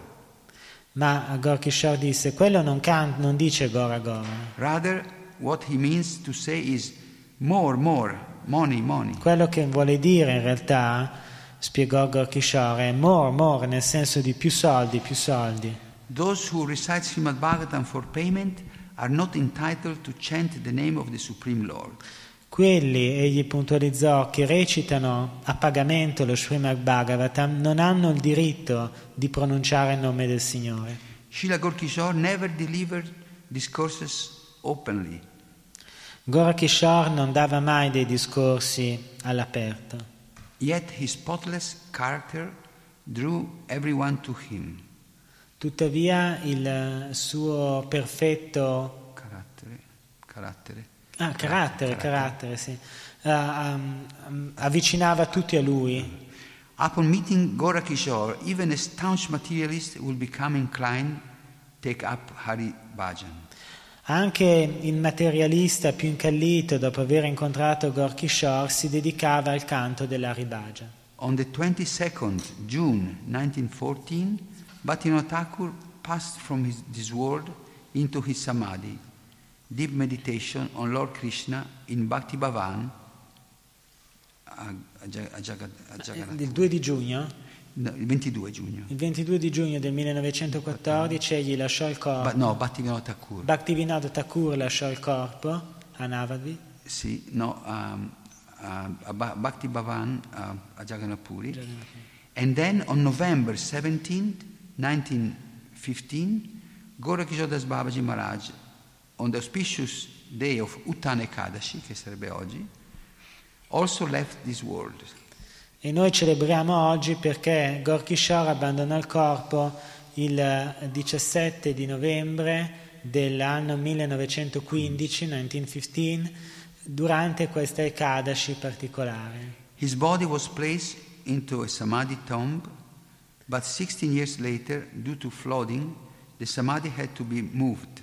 ma Gorkishore disse quello non, can- non dice Gora Gora, rather what he means to say is more, more, money, money. quello che vuole dire in realtà, spiegò Gorkishore, è more, more, nel senso di più soldi, più soldi. Those who recite Srimad Bhagavatam for payment are not entitled to chant the name of the Supreme Lord. Quelli, egli puntualizzò, che recitano a pagamento lo Srimad Bhagavatam non hanno il diritto di pronunciare il nome del Signore. Srila Gorkishore never delivered discourses openly. Gorakishore non dava mai dei discorsi all'aperto, Yet his spotless character drew everyone to him. Tuttavia il suo perfetto Carattere, carattere. ah, carattere, carattere, sì, ah, um, avvicinava tutti a lui. Upon meeting Gorakishore, even a staunch materialist will become inclined take up Hari Bhajan. Anche il materialista più incallito, dopo aver incontrato Gorkishore, si dedicava al canto dell'Aribhaja. On the 22nd June 1914, Bhattivinoda Thakur passed from his, this world into his samadhi, deep meditation on Lord Krishna in Bhakti Bhavan, a, a, a Jagat- a Jagannath. Il 2 di giugno, No, il 22 giugno. il 22 di giugno del 1914, egli lasciò il corpo. Ba- no, Bhattivinoda Thakur. Bhaktivinoda Thakur lasciò il corpo a Navadvip, sì, no, um, Ba- Bhakti Bhavan a, a Jagannath Puri. And then on November 17th, 1915, Gorakishore Das Babaji Maharaj, on the auspicious day of Uttana Ekadashi, che sarebbe oggi, also left this world. E noi celebriamo oggi perché Gorkishore abbandonò il corpo il 17 di novembre dell'anno 1915, 1915, durante questa Ekadashi particolare. His body was placed into a Samadhi tomb, but 16 years later, due to flooding, the Samadhi had to be moved.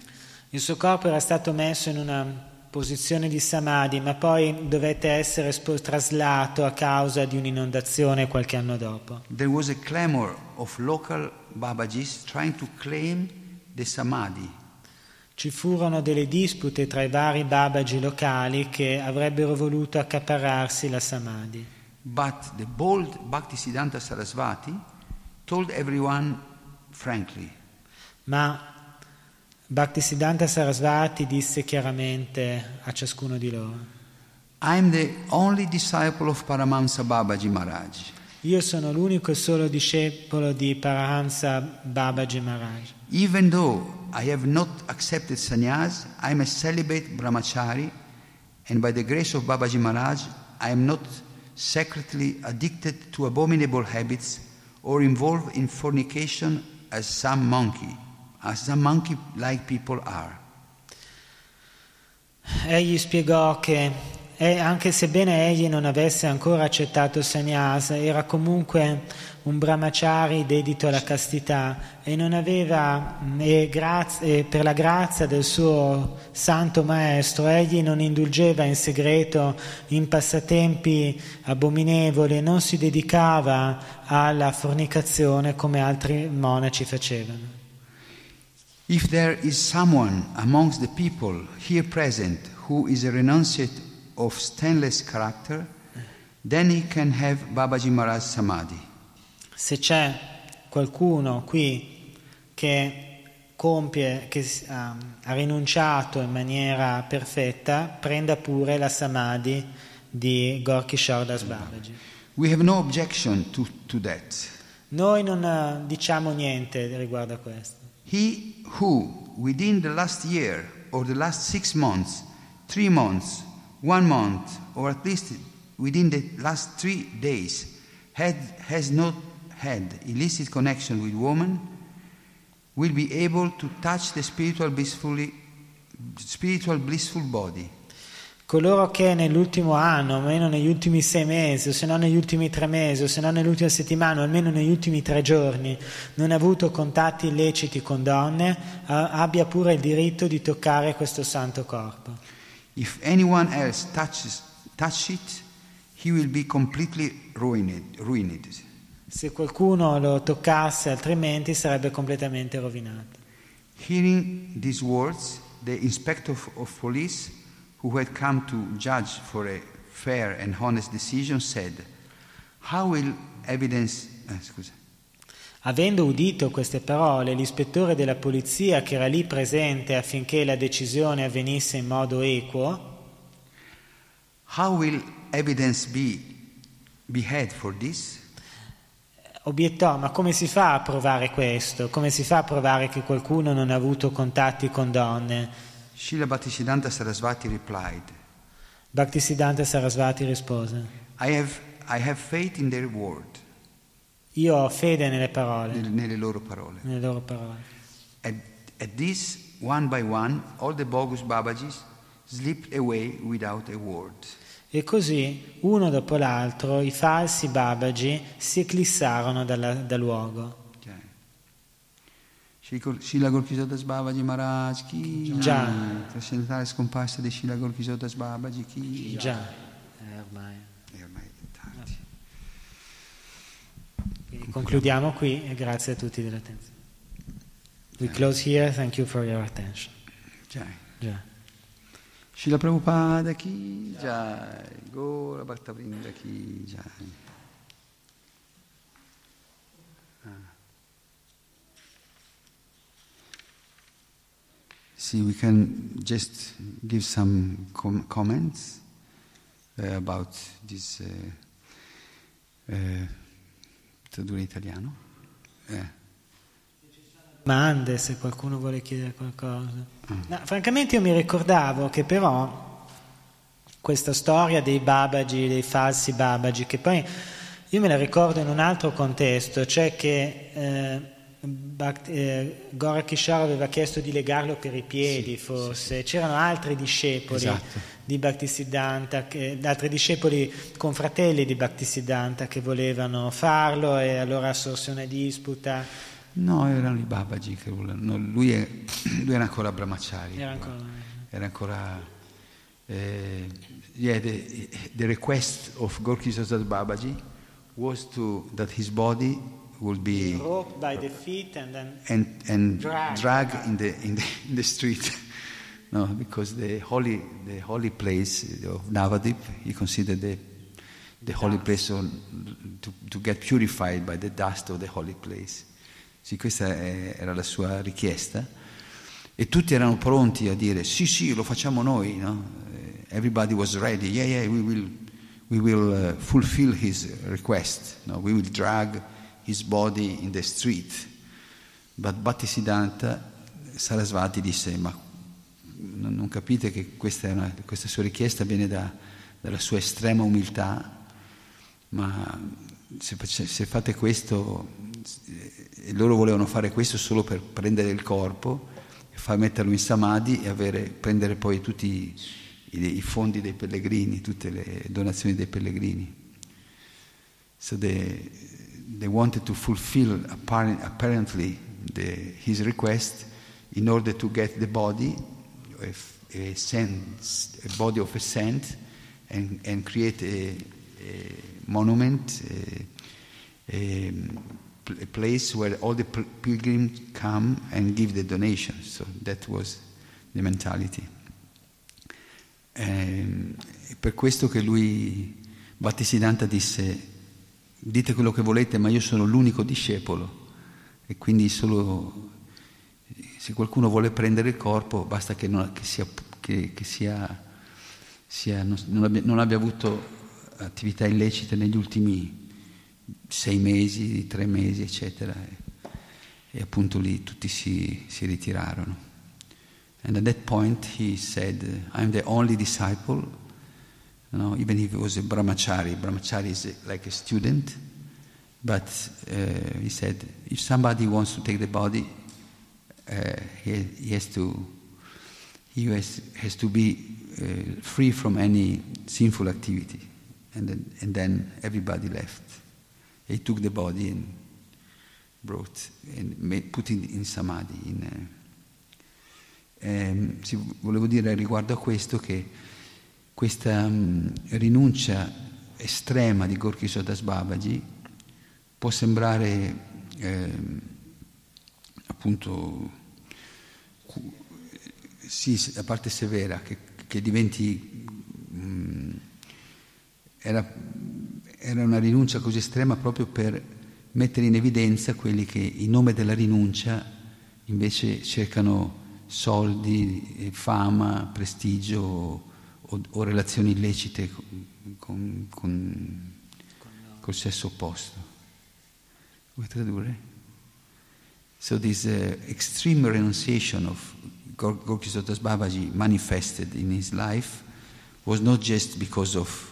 Il suo corpo era stato messo in una posizione di samadhi, ma poi dovette essere traslato a causa di un'inondazione qualche anno dopo. There was a clamor of local Babajis trying to claim the Samadhi. Ci furono delle dispute tra i vari babaji locali che avrebbero voluto accaparrarsi la samadhi. But the bold Bhaktisiddhanta Sarasvati Ma Bhaktisiddhanta Sarasvati disse chiaramente a ciascuno di loro, I am the only disciple of Paramahamsa Babaji Maharaj. io sono l'unico e solo discepolo di Parahamsa Babaji Maharaj. Even though I have not accepted sannyas, I am a celibate brahmachari, and by the grace of Babaji Maharaj, I am not secretly addicted to abominable habits or involved in fornication as some monkey, as some monkey-like people are. Egli spiegò che e anche sebbene egli non avesse ancora accettato sannyasa, era comunque un brahmachari dedito alla castità e non aveva, e, graz- per la grazia del suo santo maestro, egli non indulgeva in segreto in passatempi abominevoli non si dedicava alla fornicazione come altri monaci facevano. If there is someone amongst the people here present who is a renunciate of stainless character, then he can have Babaji Maharaj Samadhi. Se c'è qualcuno qui che compie, che ha, ha rinunciato in maniera perfetta, prenda pure la samadhi di Gorky Shardas Babaji. We have no objection to, to that. Noi non eh, diciamo niente riguardo a questo. He who, within the last year or the last six months, three months, one month, or at least within the last three days, had, has not had illicit connection with woman, will be able to touch the spiritual blissfully, spiritual blissful body. coloro che nell'ultimo anno, almeno negli ultimi sei mesi, o se non negli ultimi tre mesi, o se non nell'ultima settimana, o almeno negli ultimi tre giorni, non ha avuto contatti illeciti con donne, abbia pure il diritto di toccare questo santo corpo. If anyone else touches, touch it, he will be completely ruined. ruined. Se qualcuno lo toccasse altrimenti sarebbe completamente rovinato. Hearing these words, the inspector of police who had come to judge for a fair and honest decision, said, How will evidence... Eh, scusa. Avendo udito queste parole, l'ispettore della polizia che era lì presente affinché la decisione avvenisse in modo equo, How will evidence be, be had for this? Obiettò, ma come si fa a provare questo? Come si fa a provare che qualcuno non ha avuto contatti con donne? Srila Bhaktisiddhanta Sarasvati replied, Bhaktisiddhanta Sarasvati rispose, I have, I have faith in their word. Io ho fede nelle parole. Nelle, nelle loro parole. Nelle loro parole. At, at this, one by one, all the bogus Babajis slipped away without a word. E così, uno dopo l'altro, i falsi Babaji si eclissarono dalla, dal luogo. Shila Golkisodas Babaji Maharaj ki Già. Trascendentale scomparsa di Shila Golkisodas Babaji ki Già. Eh, ormai. E ormai è tardi. Quindi concludiamo qui e grazie a tutti dell'attenzione. We close here, thank you for your attention. Già. Già. Shila Prabhupada ki Jai. Gora Bhaktavrinda ki Jai. See, we can just give some com- comments uh, about this. Uh, uh, tradurre in italiano? Eh. Domande se qualcuno vuole chiedere qualcosa. No, francamente io mi ricordavo che però questa storia dei Babaji, dei falsi Babaji, che poi io me la ricordo in un altro contesto, cioè che eh, eh, Gora Kishore aveva chiesto di legarlo per i piedi, Sì, forse. Sì, C'erano altri discepoli Esatto. di Bhaktisiddhanta, che, altri discepoli confratelli di Bhaktisiddhanta che volevano farlo e allora sorse una disputa. No, erano i Babaji che volevano. no, lui, è- lui era ancora Brahmachari. Era ancora- Era ancora. eh, yeah, the, the request of Gorky Sasad Babaji was to, that his body would be Rope by the feet and then and, and Drag. drag in the, in the, in the street. no, because the holy, the holy place of Navadip, he considered the, the holy place to, to get purified by the dust of the holy place. Sì, questa è- era la sua richiesta. E tutti erano pronti a dire sì, sì, lo facciamo noi. No? Eh, Everybody was ready. Yeah, yeah, we will, we will uh, fulfill his request. No? We will drag his body in the street. But Bhattisiddhanta Sarasvati disse, ma non capite che questa, una- questa sua richiesta viene da- dalla sua estrema umiltà, ma se, se fate questo, eh, e loro volevano fare questo solo per prendere il corpo, far metterlo in samadhi e avere- prendere poi tutti i, i fondi dei pellegrini, tutte le donazioni dei pellegrini. So they, they wanted to fulfill apparent, apparently the, his request in order to get the body, a, a, a body of a saint, and, and create a, a monument, a, a, place where all the pilgrims come and give the donations. So that was the mentality. Ehm, per questo che lui, Battisiddhanta, disse, dite quello che volete, ma io sono l'unico discepolo e quindi solo se qualcuno vuole prendere il corpo basta che, non, che sia, che- che sia- sia- non, abbia, non abbia avuto attività illecite negli ultimi sei mesi, tre mesi, eccetera. E, e appunto lì tutti si, si ritirarono. And at that point he said, I'm the only disciple, you even if he was a brahmachari. Brahmachari is like a student, but uh, he said, if somebody wants to take the body, uh, he, he has to he has, has to be uh, free from any sinful activity. And then, and then everybody left. He took the body and brought and made, put it in samadhi. In, uh, sì, volevo dire riguardo a questo che questa um, rinuncia estrema di Gorky Sodas Babaji può sembrare eh, appunto sì, la parte severa, che, che diventi... Mh, mm, era, era una rinuncia così estrema proprio per mettere in evidenza quelli che in nome della rinuncia invece cercano soldi, fama, prestigio o, o relazioni illecite con, con, col sesso opposto. Vuoi tradurre? So this uh, extreme renunciation of Gorky Sotas Babaji manifested in his life was not just because of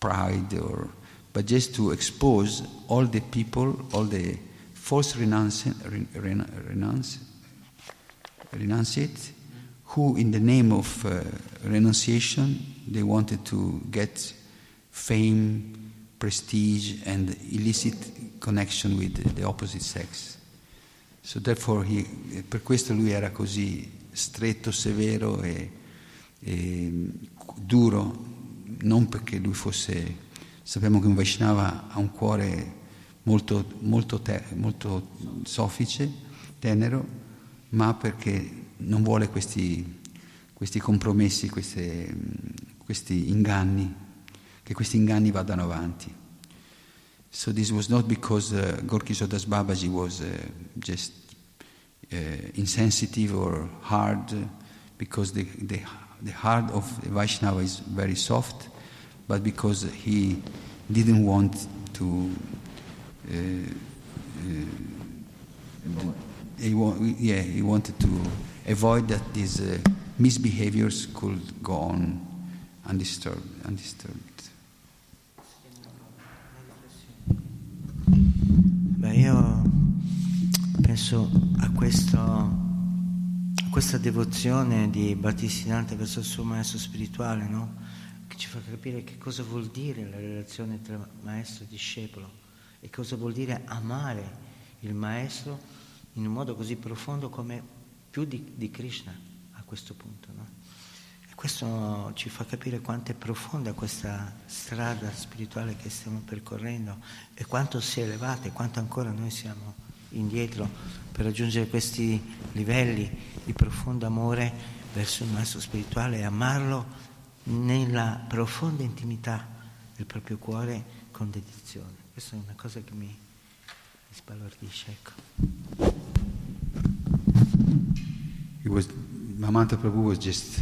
pride or but just to expose all the people, all the false renounci- renounce, renunciate, who in the name of uh, renunciation, they wanted to get fame, prestige, and illicit connection with the opposite sex. So therefore he, per questo lui era così stretto, severo e, e duro, non perché lui fosse Sappiamo che un Vaishnava ha un cuore molto, molto, te, molto soffice, tenero, ma perché non vuole questi, questi compromessi, queste, questi inganni, che questi inganni vadano avanti. So this was not because uh, Gorky Sodas Babaji was uh, just uh, insensitive or hard, because the, the, the heart of Vaishnava is very soft, but because he didn't want to. Uh, uh, he, wa- yeah, he wanted to avoid that these uh, misbehaviors could go on undisturbed. undisturbed. Beh, io penso a, questo, a questa devozione di Battisinante verso il suo maestro spirituale, no? che ci fa capire che cosa vuol dire la relazione tra maestro e discepolo e cosa vuol dire amare il maestro in un modo così profondo come più di, di Krishna a questo punto. No? E questo ci fa capire quanto è profonda questa strada spirituale che stiamo percorrendo e quanto sia elevata e quanto ancora noi siamo indietro per raggiungere questi livelli di profondo amore verso il maestro spirituale e amarlo nella profonda intimità del proprio cuore con dedizione. Questa è una cosa che mi, mi sbalordisce. Ecco. It was, Mamanta Prabhu was just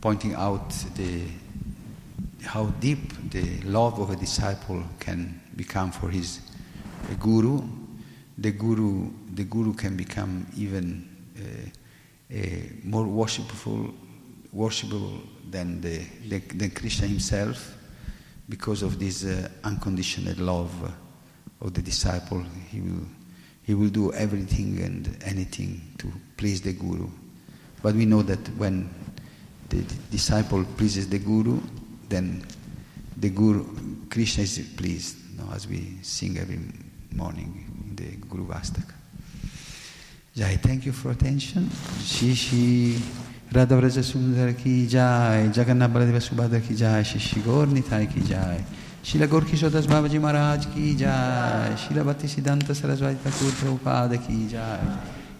pointing out the, how deep the love of a disciple can become for his guru. The guru, the guru can become even uh, more worshipful, worshipable than, the, the, than Krishna himself because of this uh, unconditional love of the disciple. He will, he will do everything and anything to please the Guru. But we know that when the disciple pleases the Guru, then the Guru, Krishna is pleased, you know, as we sing every morning in the Guru Vastaka. Jai, thank you for attention. Shishi. Radha Vraja Sundar ki jai, Jagannath Baladeva Subhadra ki jai, Shishi Gaur Nitai ki jai, Shila Gorki Sodas Babaji Maharaj ki jai, Shila Bhakti Siddhanta Saraswati Thakur Prabhupada ki jai,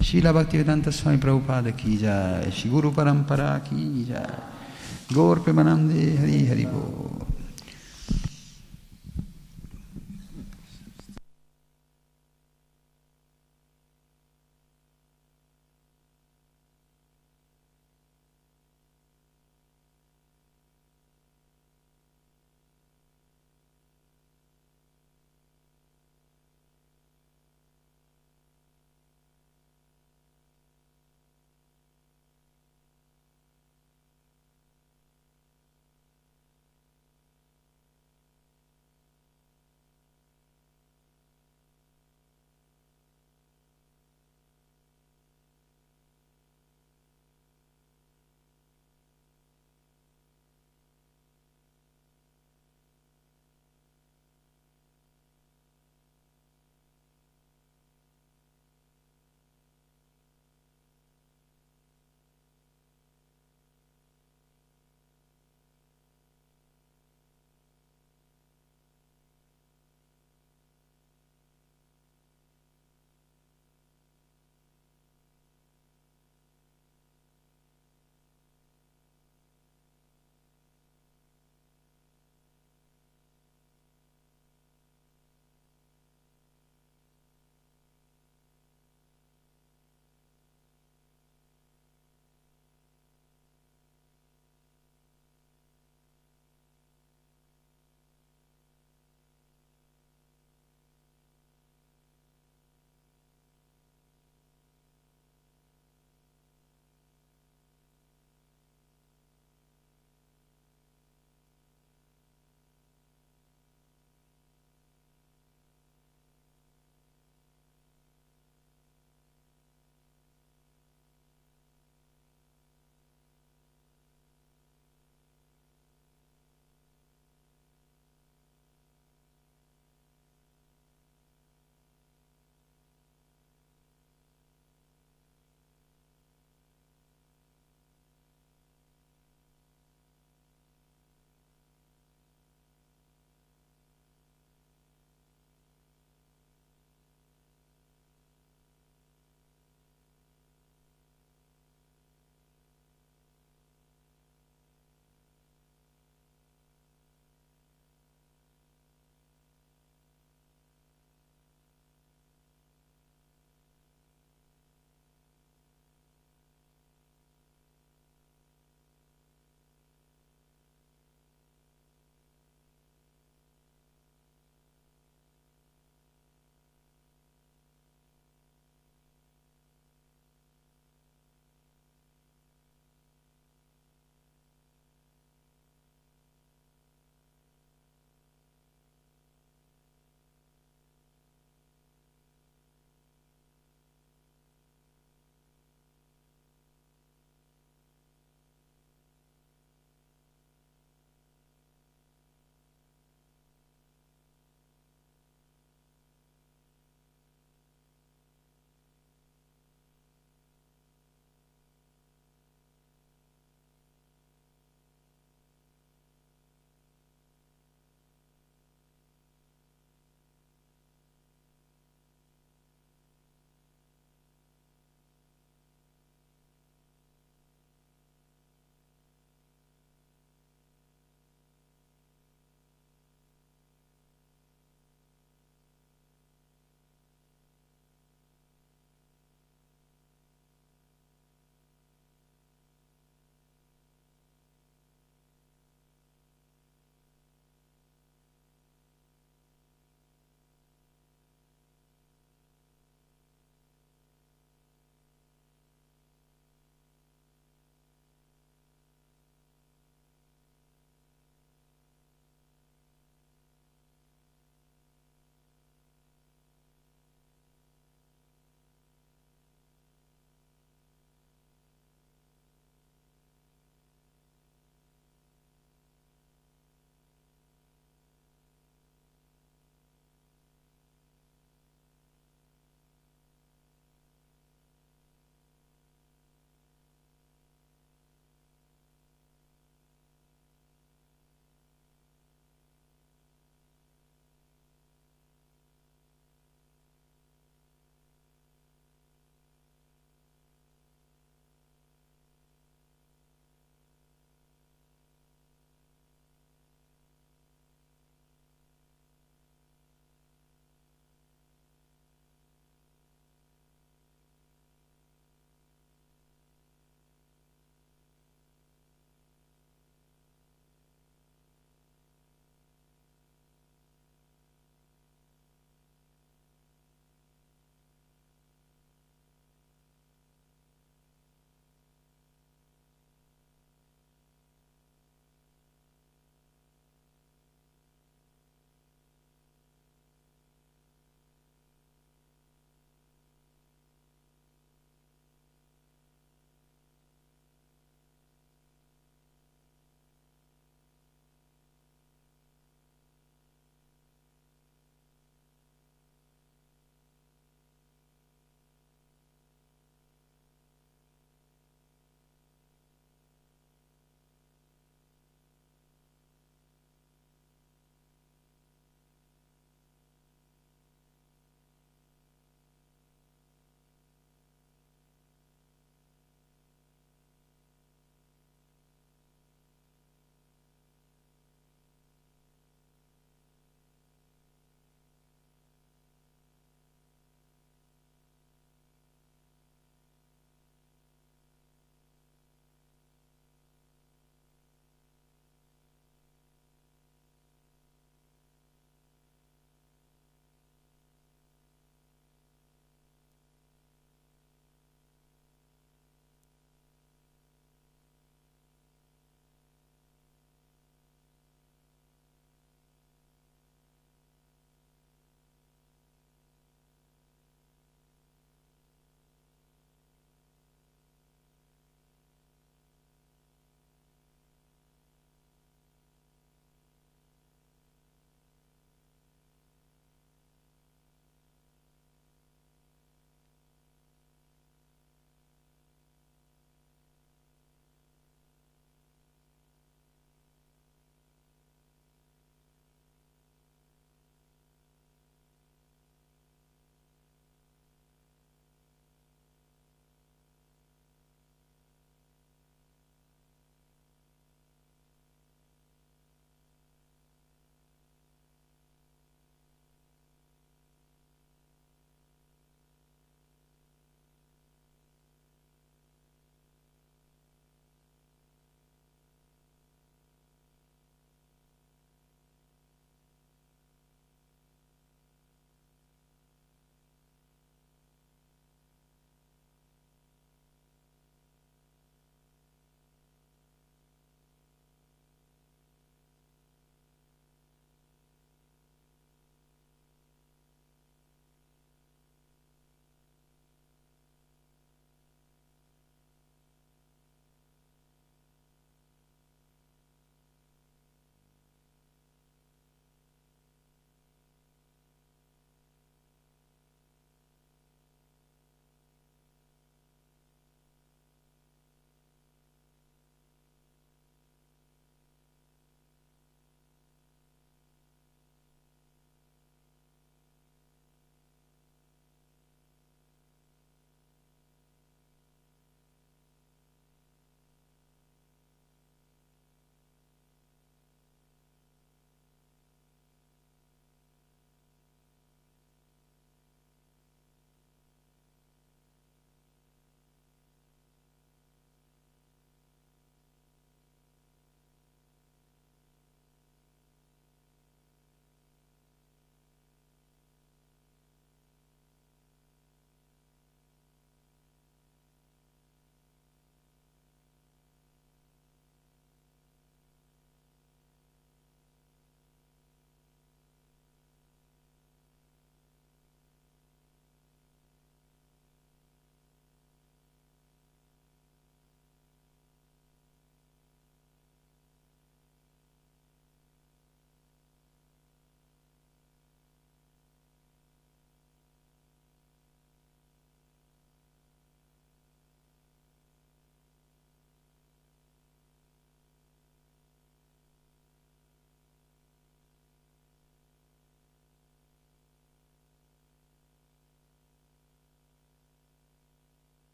Shila Bhaktivedanta Swami Prabhupada ki jai, Shiguru Parampara ki jai, Gaur Premanande Hari Hari Bo.